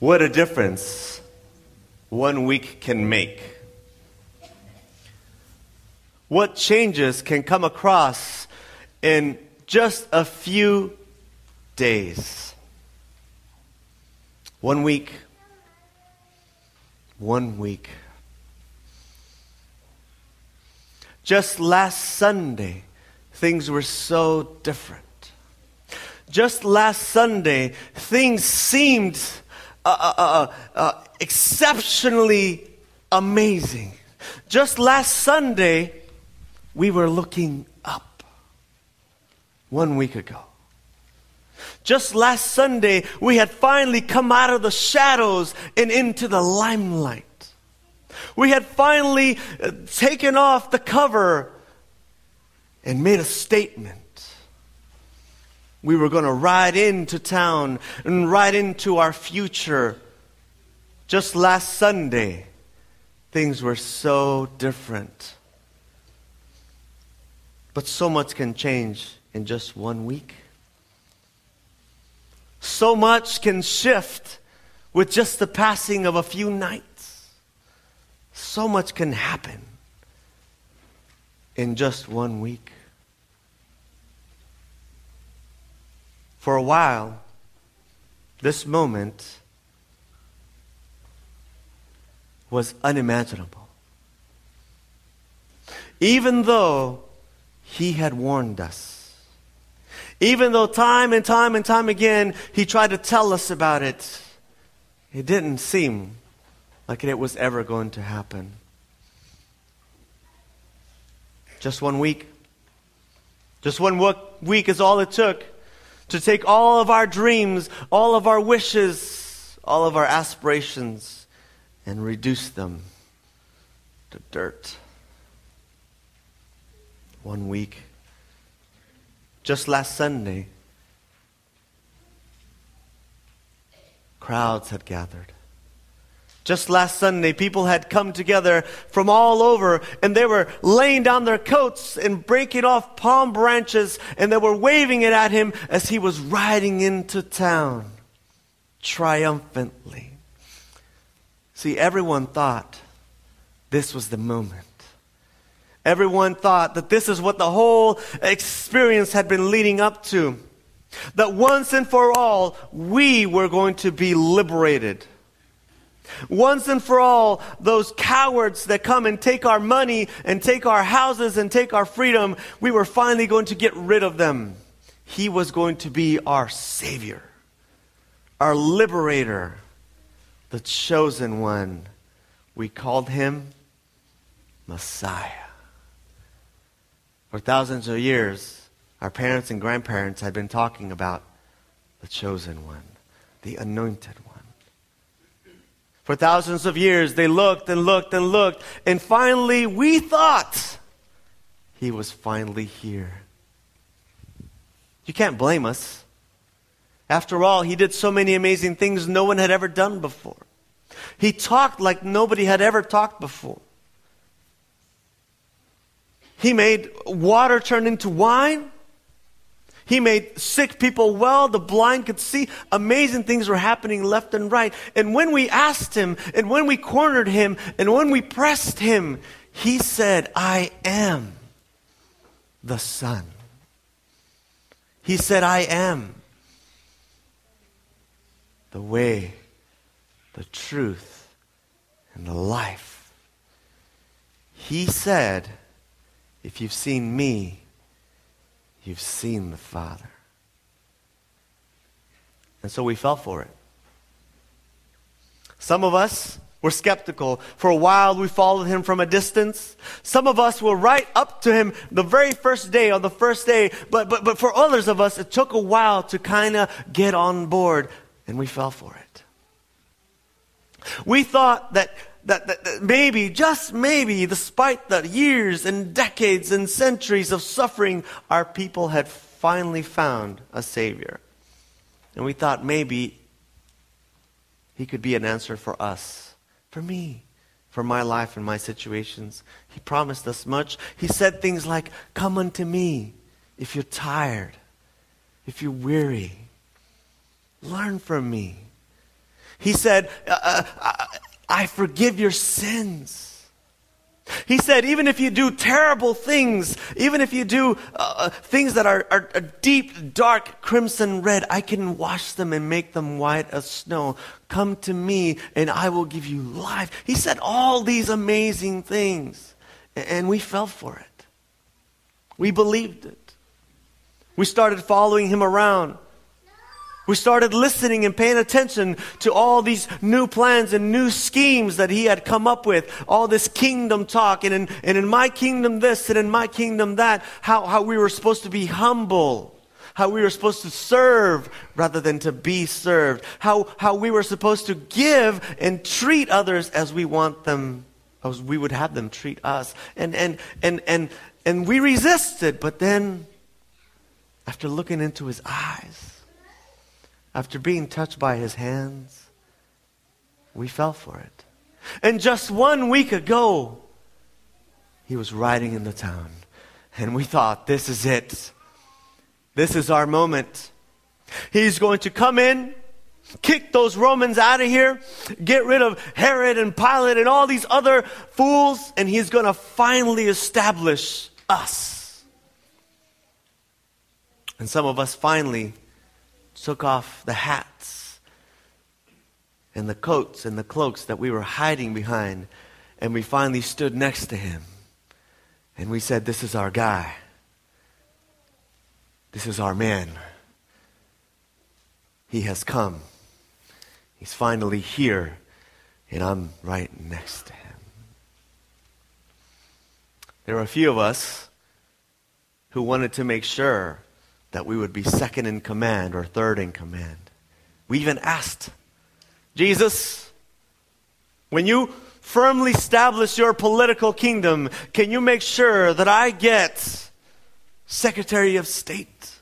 What a difference one week can make. What changes can come across in just a few days. One week. One week. Just last Sunday, things were so different. Just last Sunday, things seemed uh, uh, uh, uh, exceptionally amazing. Just last Sunday, we were looking up. One week ago. Just last Sunday, we had finally come out of the shadows and into the limelight. We had finally uh, taken off the cover and made a statement. We were going to ride into town and ride into our future. Just last Sunday, things were so different. But so much can change in just one week. So much can shift with just the passing of a few nights. So much can happen in just one week. For a while, this moment was unimaginable. Even though he had warned us. Even though time and time and time again he tried to tell us about it, it didn't seem like it was ever going to happen. Just one week. Just one week is all it took to take all of our dreams, all of our wishes, all of our aspirations, and reduce them to dirt. One week. Just last Sunday, crowds had gathered. Just last Sunday, people had come together from all over and they were laying down their coats and breaking off palm branches and they were waving it at him as he was riding into town triumphantly. See, everyone thought this was the moment. Everyone thought that this is what the whole experience had been leading up to. That once and for all, we were going to be liberated once and for all, those cowards that come and take our money and take our houses and take our freedom, we were finally going to get rid of them. He was going to be our Savior, our liberator, the chosen one. We called him Messiah. For thousands of years, our parents and grandparents had been talking about the chosen one, the anointed one. For thousands of years, they looked and looked and looked, and finally, we thought he was finally here. You can't blame us. After all, he did so many amazing things no one had ever done before. He talked like nobody had ever talked before. He made water turn into wine. He made sick people well. The blind could see. Amazing things were happening left and right. And when we asked him, and when we cornered him, and when we pressed him, he said, I am the Son. He said, I am the way, the truth, and the life. He said, If you've seen me, You've seen the Father. And so we fell for it. Some of us were skeptical. For a while, we followed him from a distance. Some of us were right up to him the very first day, on the first day. But, but, but for others of us, it took a while to kind of get on board, and we fell for it. We thought that that, that, that, maybe, just maybe, despite the years and decades and centuries of suffering, our people had finally found a Savior. And we thought maybe He could be an answer for us, for me, for my life and my situations. He promised us much. He said things like, Come unto me if you're tired, if you're weary. Learn from me. He said, uh, uh, I forgive your sins. He said, even if you do terrible things, even if you do uh, uh, things that are, are, are, deep, dark, crimson red, I can wash them and make them white as snow. Come to me and I will give you life. He said all these amazing things, and we fell for it. We believed it. We started following him around. We started listening and paying attention to all these new plans and new schemes that he had come up with, all this kingdom talk, and in, and in my kingdom this, and in my kingdom that, how, how we were supposed to be humble. How we were supposed to serve rather than to be served, how, how we were supposed to give and treat others as we want them, as we would have them treat us. And, and, and, and, and we resisted, but then, after looking into his eyes, after being touched by his hands, we fell for it. And just one week ago, he was riding in the town. And we thought, this is it. This is our moment. He's going to come in, kick those Romans out of here, get rid of Herod and Pilate and all these other fools, and he's going to finally establish us. And some of us finally took off the hats and the coats and the cloaks that we were hiding behind, and we finally stood next to him. And we said, This is our guy. This is our man. He has come. He's finally here, and I'm right next to him. There were a few of us who wanted to make sure that we would be second in command or third in command. We even asked, Jesus, when you firmly establish your political kingdom, can you make sure that I get Secretary of State?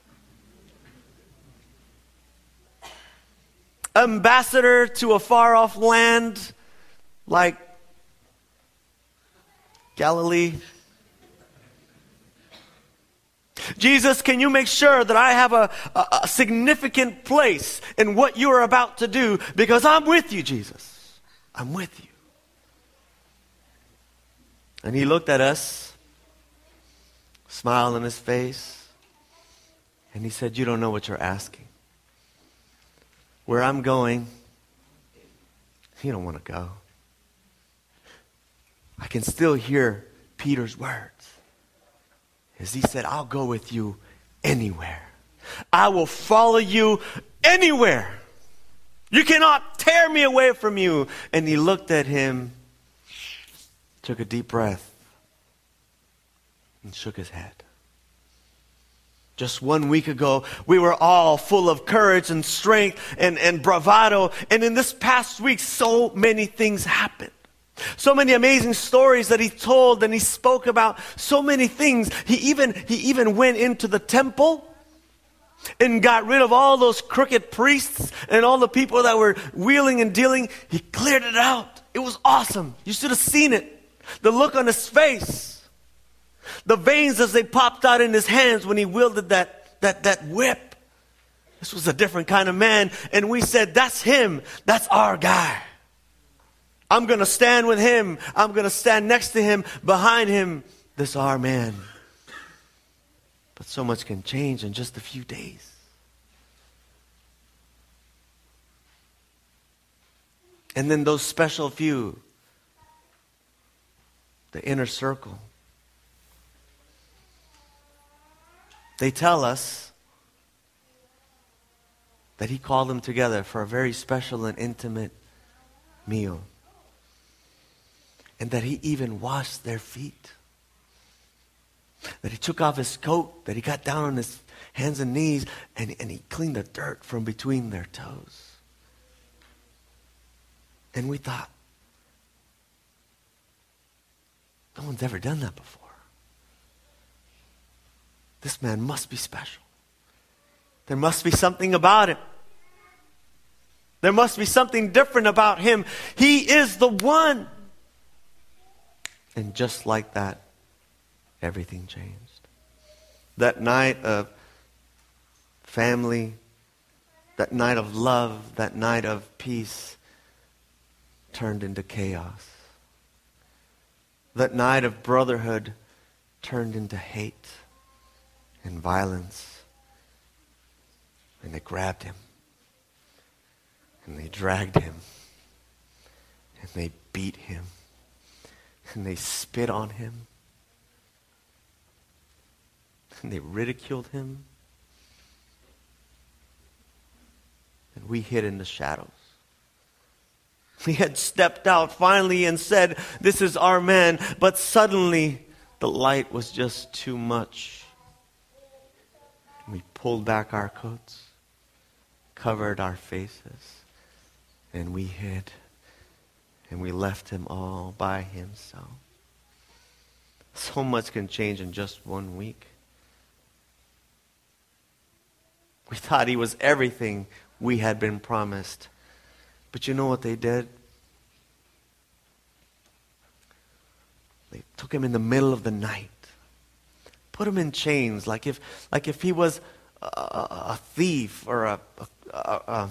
Ambassador to a far off land like Galilee? Jesus, can you make sure that I have a, a, a, significant place in what you are about to do? Because I'm with you, Jesus. I'm with you. And he looked at us, smile on his face, and he said, You don't know what you're asking. Where I'm going, you don't want to go. I can still hear Peter's words is he said, I'll go with you anywhere. I will follow you anywhere. You cannot tear me away from you. And he looked at him, took a deep breath, and shook his head. Just one week ago, we were all full of courage and strength and, and bravado. And in this past week, so many things happened. So many amazing stories that he told and he spoke about so many things. He even, he even went into the temple and got rid of all those crooked priests and all the people that were wheeling and dealing. He cleared it out. It was awesome. You should have seen it. The look on his face. The veins as they popped out in his hands when he wielded that, that, that whip. This was a different kind of man. And we said, that's him. That's our guy. I'm going to stand with him. I'm going to stand next to him, behind him. This our man. But so much can change in just a few days. And then those special few, the inner circle, they tell us that he called them together for a very special and intimate meal and that he even washed their feet. That he took off his coat, that he got down on his hands and knees, and, and he cleaned the dirt from between their toes. And we thought, no one's ever done that before. This man must be special. There must be something about him. There must be something different about him. He is the one. And just like that, everything changed. That night of family, that night of love, that night of peace, turned into chaos. That night of brotherhood turned into hate and violence. And they grabbed him. And they dragged him. And they beat him. And they spit on him. And they ridiculed him. And we hid in the shadows. He had stepped out finally and said, This is our man. But suddenly, the light was just too much. We pulled back our coats, covered our faces, and we hid. And we left him all by himself. So much can change in just one week. We thought he was everything we had been promised. But you know what they did? They took him in the middle of the night, put him in chains, like if, like if he was a, a thief or a, a, a,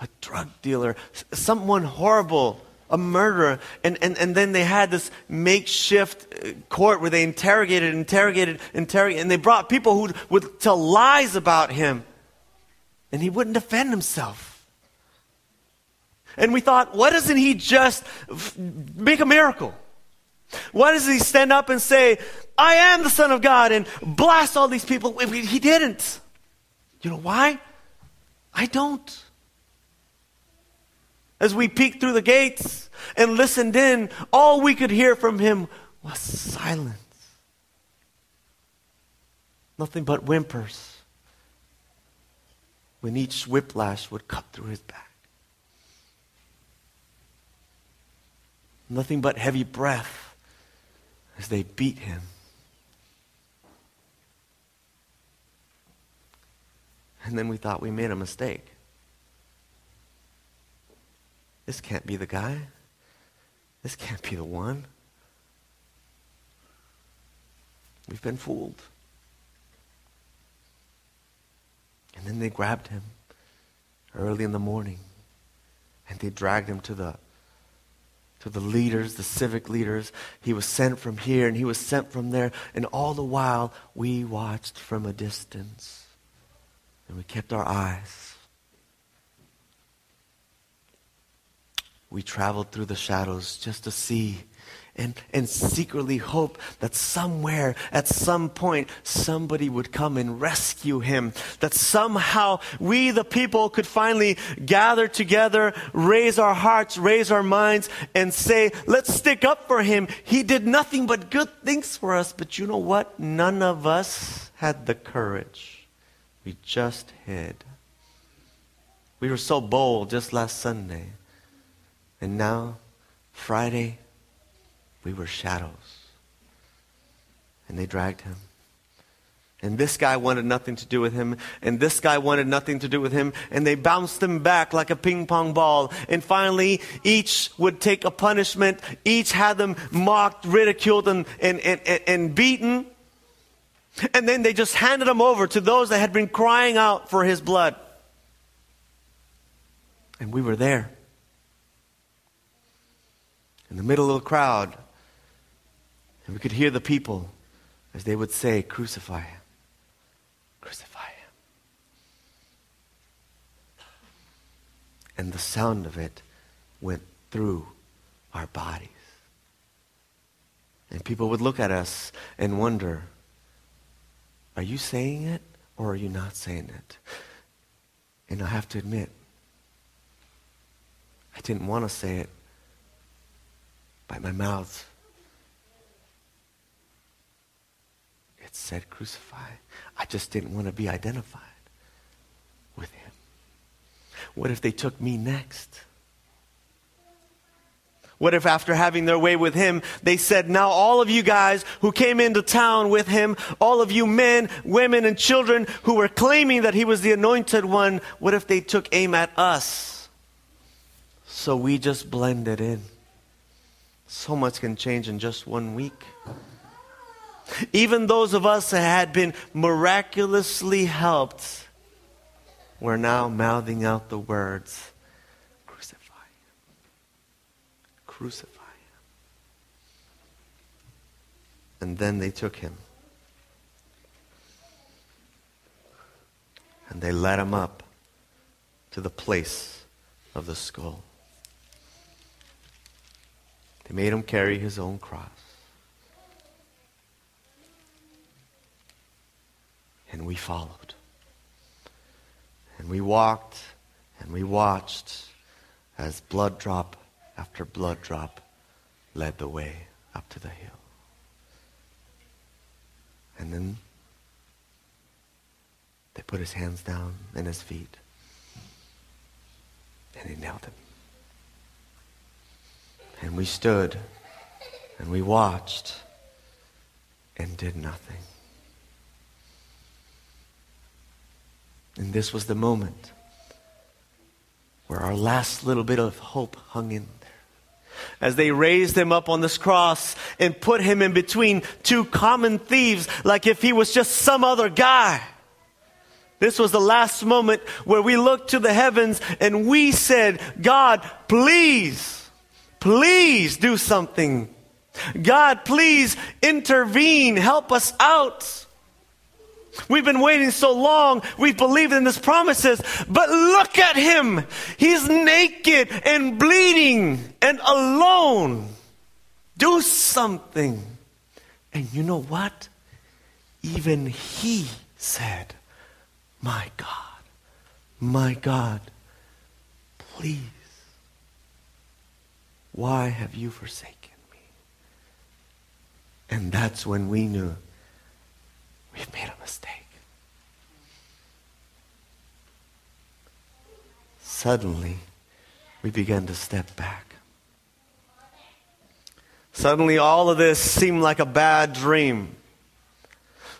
a drug dealer, someone horrible, a murderer. And, and, and then they had this makeshift uh, court where they interrogated, interrogated, interrogated, and they brought people who would tell lies about him. And he wouldn't defend himself. And we thought, why doesn't he just make a miracle? Why does he stand up and say, I am the Son of God and blast all these people? He didn't. You know why? I don't. As we peeked through the gates and listened in, all we could hear from him was silence. Nothing but whimpers when each whiplash would cut through his back. Nothing but heavy breath as they beat him. And then we thought we made a mistake. This can't be the guy. This can't be the one. We've been fooled. And then they grabbed him early in the morning and they dragged him to the to the leaders, the civic leaders. He was sent from here and he was sent from there. And all the while, we watched from a distance. And we kept our eyes. We traveled through the shadows just to see and, and secretly hope that somewhere, at some point, somebody would come and rescue him. That somehow we, the people, could finally gather together, raise our hearts, raise our minds, and say, let's stick up for him. He did nothing but good things for us. But you know what? None of us had the courage. We just hid. We were so bold just last Sunday. And now, Friday, we were shadows. And they dragged him. And this guy wanted nothing to do with him. And this guy wanted nothing to do with him. And they bounced him back like a ping pong ball. And finally, each would take a punishment. Each had them mocked, ridiculed, and, and, and, and beaten. And then they just handed him over to those that had been crying out for his blood. And we were there. In the middle of the crowd, and we could hear the people as they would say, Crucify him. Crucify him. And the sound of it went through our bodies. And people would look at us and wonder, Are you saying it or are you not saying it? And I have to admit, I didn't want to say it, but my mouth It said crucify. I just didn't want to be identified with him. What if they took me next? What if after having their way with him, they said, now all of you guys who came into town with him, all of you men, women, and children who were claiming that he was the anointed one, what if they took aim at us? So we just blended in. So much can change in just one week. Even those of us that had been miraculously helped were now mouthing out the words, Crucify him. Crucify him. And then they took him. And they led him up to the place of the skull. Made him carry his own cross. And we followed. And we walked and we watched as blood drop after blood drop led the way up to the hill. And then they put his hands down and his feet. And he knelt him. And we stood and we watched and did nothing. And this was the moment where our last little bit of hope hung in there. As they raised him up on this cross and put him in between two common thieves, like if he was just some other guy. This was the last moment where we looked to the heavens and we said, God, please, please do something. God, please intervene. Help us out. We've been waiting so long. We've believed in His promises. But look at him. He's naked and bleeding and alone. Do something. And you know what? Even he said, My God, my God, please, why have you forsaken me? And that's when we knew We've made a mistake. Suddenly, we began to step back. Suddenly, all of this seemed like a bad dream.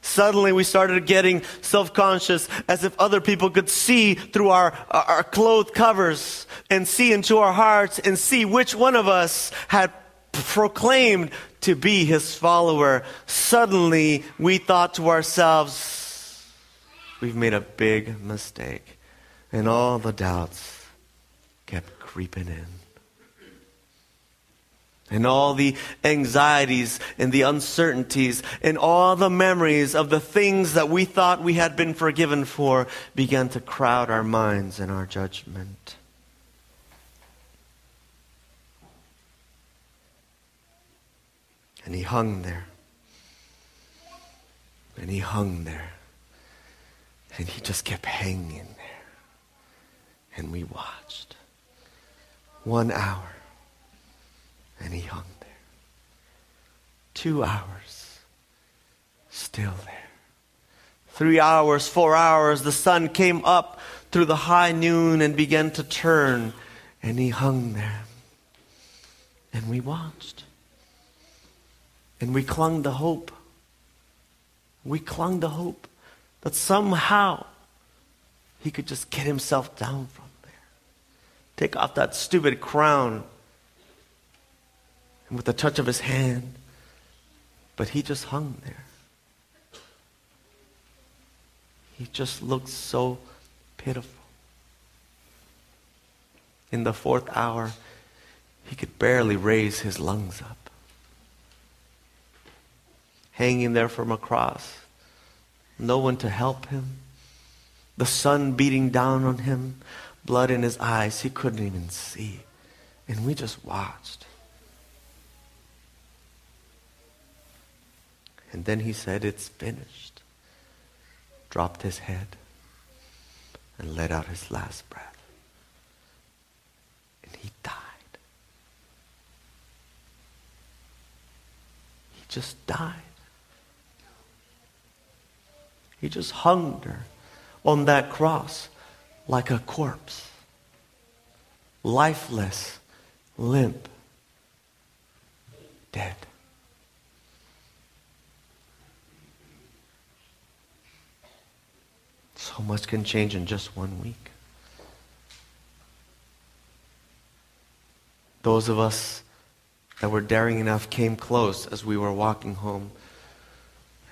Suddenly, we started getting self conscious as if other people could see through our, our clothes covers and see into our hearts and see which one of us had proclaimed to be his follower, suddenly we thought to ourselves, we've made a big mistake. And all the doubts kept creeping in. And all the anxieties and the uncertainties and all the memories of the things that we thought we had been forgiven for began to crowd our minds and our judgment. And he hung there. And he hung there. And he just kept hanging there. And we watched. One hour. And he hung there. Two hours. Still there. Three hours, four hours, the sun came up through the high noon and began to turn. And he hung there. And we watched. And we clung to hope. We clung to hope that somehow he could just get himself down from there. Take off that stupid crown. With the touch of his hand, but he just hung there. He just looked so pitiful. In the fourth hour, he could barely raise his lungs up hanging there from a cross. No one to help him. The sun beating down on him, blood in his eyes. He couldn't even see. And we just watched. And then he said, It's finished. Dropped his head and let out his last breath. And he died. He just died. He just hung there on that cross like a corpse, lifeless, limp, dead. So much can change in just one week. Those of us that were daring enough came close as we were walking home,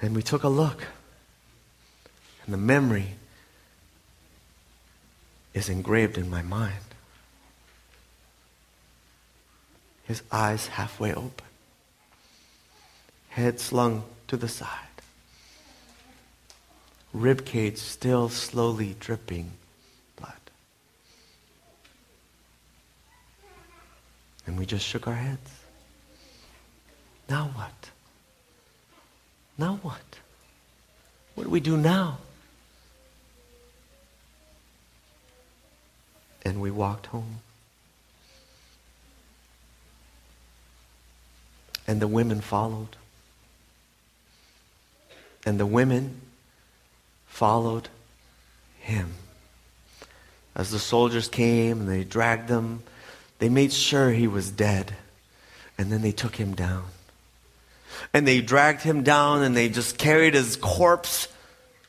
and we took a look. And the memory is engraved in my mind. his eyes halfway open, head slung to the side, rib cage still slowly dripping blood. And we just shook our heads. Now what? Now what? What do we do now? And we walked home. And the women followed. And the women followed him. As the soldiers came and they dragged him, they made sure he was dead. And then they took him down. And they dragged him down and they just carried his corpse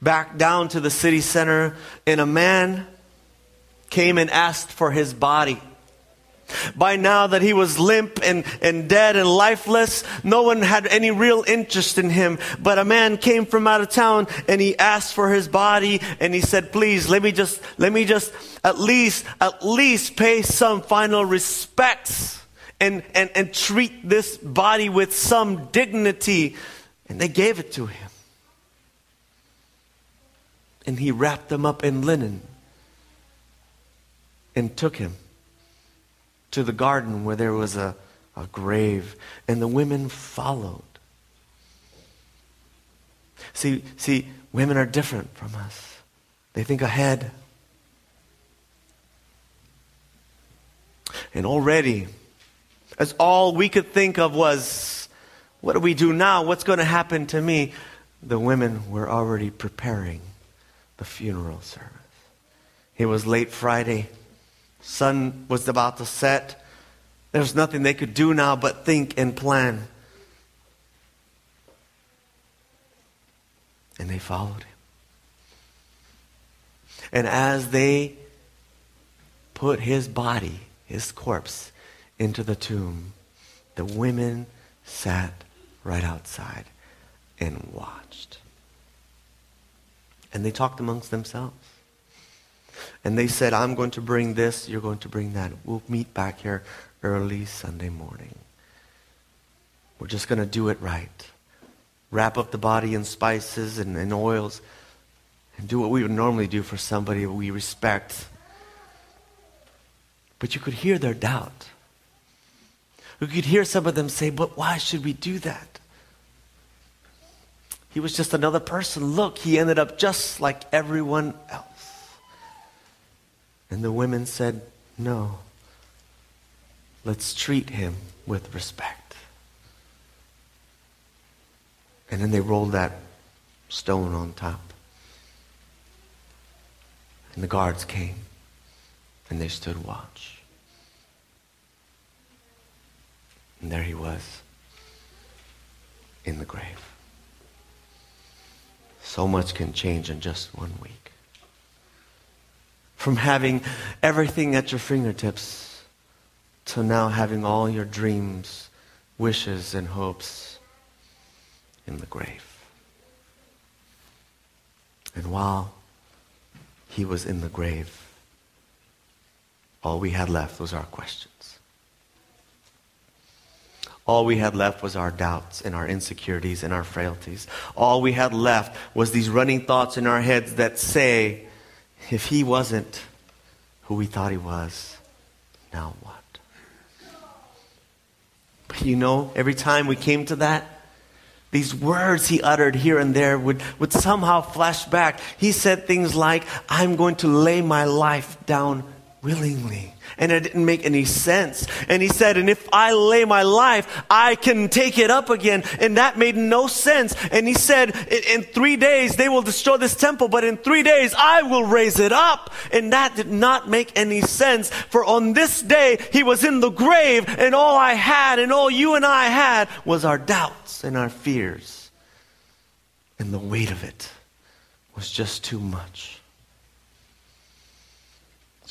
back down to the city center. And a man came and asked for his body. By now that he was limp and, and dead and lifeless, no one had any real interest in him. But a man came from out of town and he asked for his body and he said, please, let me just, let me just at least, at least pay some final respects and, and, and treat this body with some dignity. And they gave it to him. And he wrapped them up in linen and took him to the garden where there was a, a grave, and the women followed. See, see, women are different from us. They think ahead. And already, as all we could think of was, what do we do now? What's going to happen to me? The women were already preparing the funeral service. It was late Friday sun was about to set. There was nothing they could do now but think and plan. And they followed him. And as they put his body, his corpse, into the tomb, the women sat right outside and watched. And they talked amongst themselves. And they said, I'm going to bring this, you're going to bring that. We'll meet back here early Sunday morning. We're just going to do it right. Wrap up the body in spices and, and oils and do what we would normally do for somebody we respect. But you could hear their doubt. You could hear some of them say, But why should we do that? He was just another person. Look, he ended up just like everyone else. And the women said, No. Let's treat him with respect. And then they rolled that stone on top. And the guards came and they stood watch. And there he was in the grave. So much can change in just one week from having everything at your fingertips to now having all your dreams, wishes, and hopes in the grave. And while he was in the grave, all we had left was our questions. All we had left was our doubts and our insecurities and our frailties. All we had left was these running thoughts in our heads that say, if he wasn't who we thought he was, now what? But you know, every time we came to that, these words he uttered here and there would, would somehow flash back. He said things like, I'm going to lay my life down willingly. And it didn't make any sense. And he said, and if I lay my life, I can take it up again. And that made no sense. And he said, in three days they will destroy this temple, but in three days I will raise it up. And that did not make any sense. For on this day he was in the grave and all I had and all you and I had was our doubts and our fears. And the weight of it was just too much.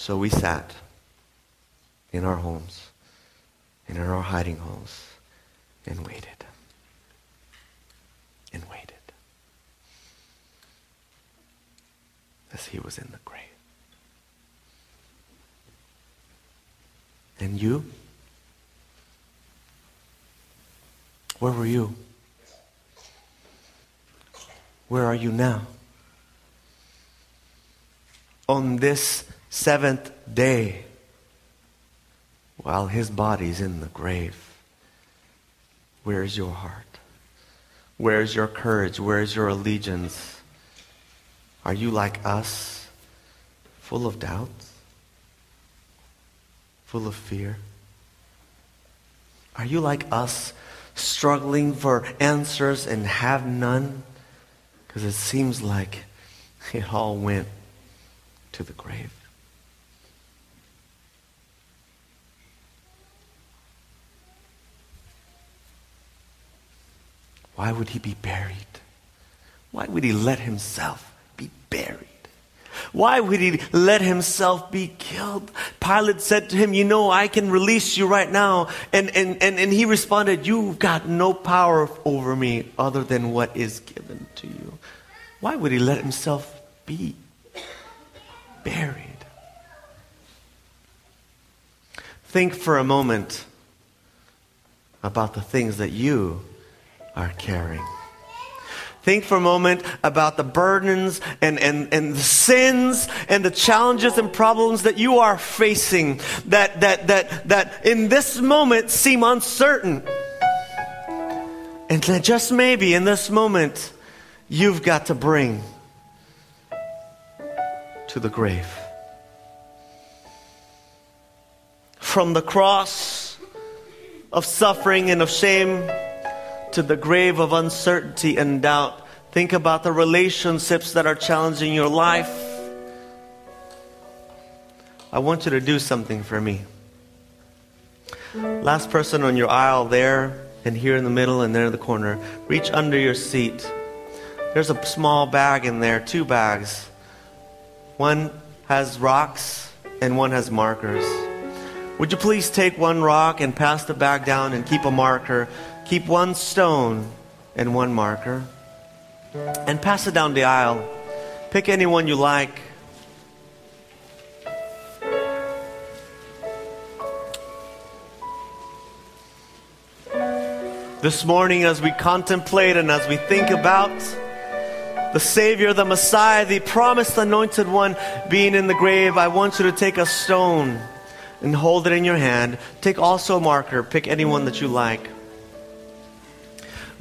So we sat in our homes and in our hiding holes and waited. And waited. As he was in the grave. And you? Where were you? Where are you now? On this seventh day, while his body's in the grave, where's your heart? Where's your courage? Where's your allegiance? Are you like us, full of doubt, Full of fear? Are you like us, struggling for answers and have none? Because it seems like it all went to the grave. Why would he be buried? Why would he let himself be buried? Why would he let himself be killed? Pilate said to him, You know, I can release you right now. And, and, and, and he responded, You've got no power over me other than what is given to you. Why would he let himself be buried? Think for a moment about the things that you are carrying. Think for a moment about the burdens and, and, and the sins and the challenges and problems that you are facing that, that, that, that in this moment seem uncertain. And that just maybe in this moment, you've got to bring to the grave. From the cross of suffering and of shame to the grave of uncertainty and doubt. Think about the relationships that are challenging your life. I want you to do something for me. Last person on your aisle there, and here in the middle, and there in the corner. Reach under your seat. There's a small bag in there, two bags. One has rocks, and one has markers. Would you please take one rock and pass the bag down and keep a marker? Keep one stone and one marker. And pass it down the aisle. Pick anyone you like. This morning, as we contemplate and as we think about the Savior, the Messiah, the promised anointed one being in the grave, I want you to take a stone and hold it in your hand. Take also a marker. Pick anyone that you like.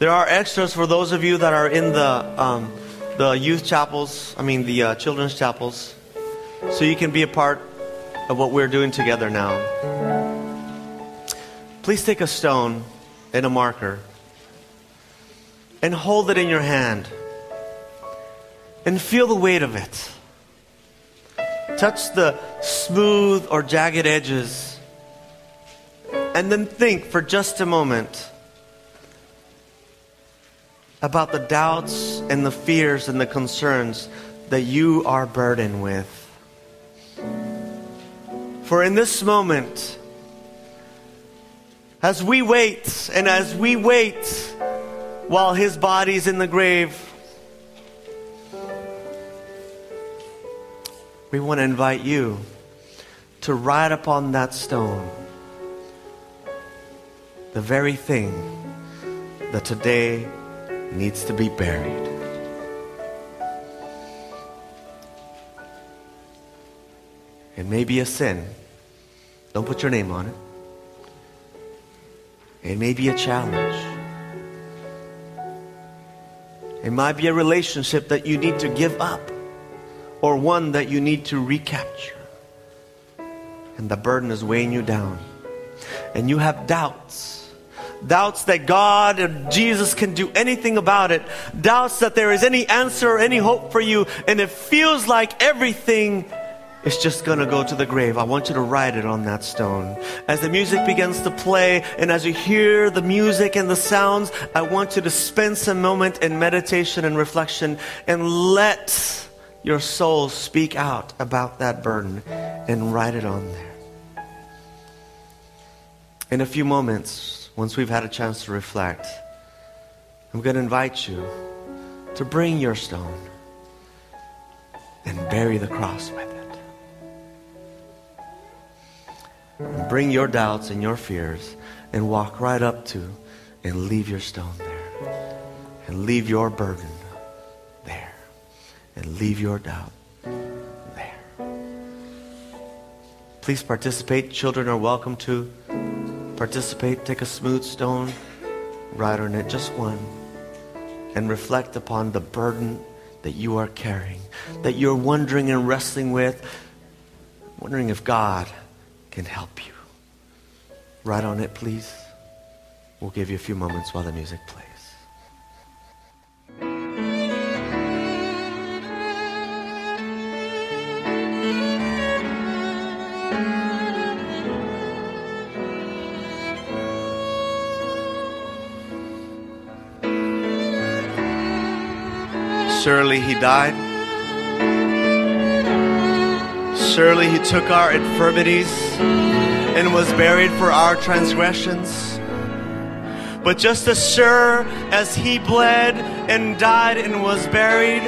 There are extras for those of you that are in the, um, the youth chapels, I mean, the uh, children's chapels, so you can be a part of what we're doing together now. Please take a stone and a marker and hold it in your hand and feel the weight of it. Touch the smooth or jagged edges and then think for just a moment about the doubts and the fears and the concerns that you are burdened with. For in this moment, as we wait and as we wait while his body's in the grave, we want to invite you to ride upon that stone the very thing that today needs to be buried. It may be a sin. Don't put your name on it. It may be a challenge. It might be a relationship that you need to give up or one that you need to recapture. And the burden is weighing you down. And you have doubts doubts that God and Jesus can do anything about it, doubts that there is any answer or any hope for you, and it feels like everything is just going to go to the grave. I want you to write it on that stone. As the music begins to play, and as you hear the music and the sounds, I want you to spend some moment in meditation and reflection and let your soul speak out about that burden and write it on there. In a few moments, once we've had a chance to reflect, I'm going to invite you to bring your stone and bury the cross with it. And bring your doubts and your fears and walk right up to and leave your stone there. And leave your burden there. And leave your doubt there. Please participate. Children are welcome to participate. Take a smooth stone, write on it, just one, and reflect upon the burden that you are carrying, that you're wondering and wrestling with, wondering if God can help you. Write on it, please. We'll give you a few moments while the music plays. Surely he died. Surely he took our infirmities and was buried for our transgressions. But just as sure as he bled and died and was buried,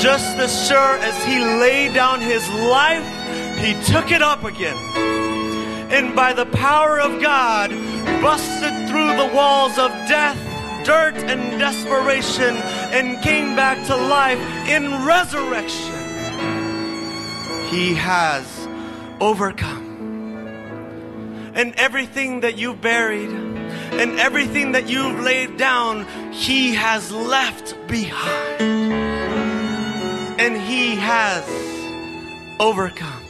just as sure as he laid down his life, he took it up again. And by the power of God, busted through the walls of death dirt and desperation and came back to life in resurrection. He has overcome. And everything that you buried and everything that you've laid down, He has left behind. And He has overcome.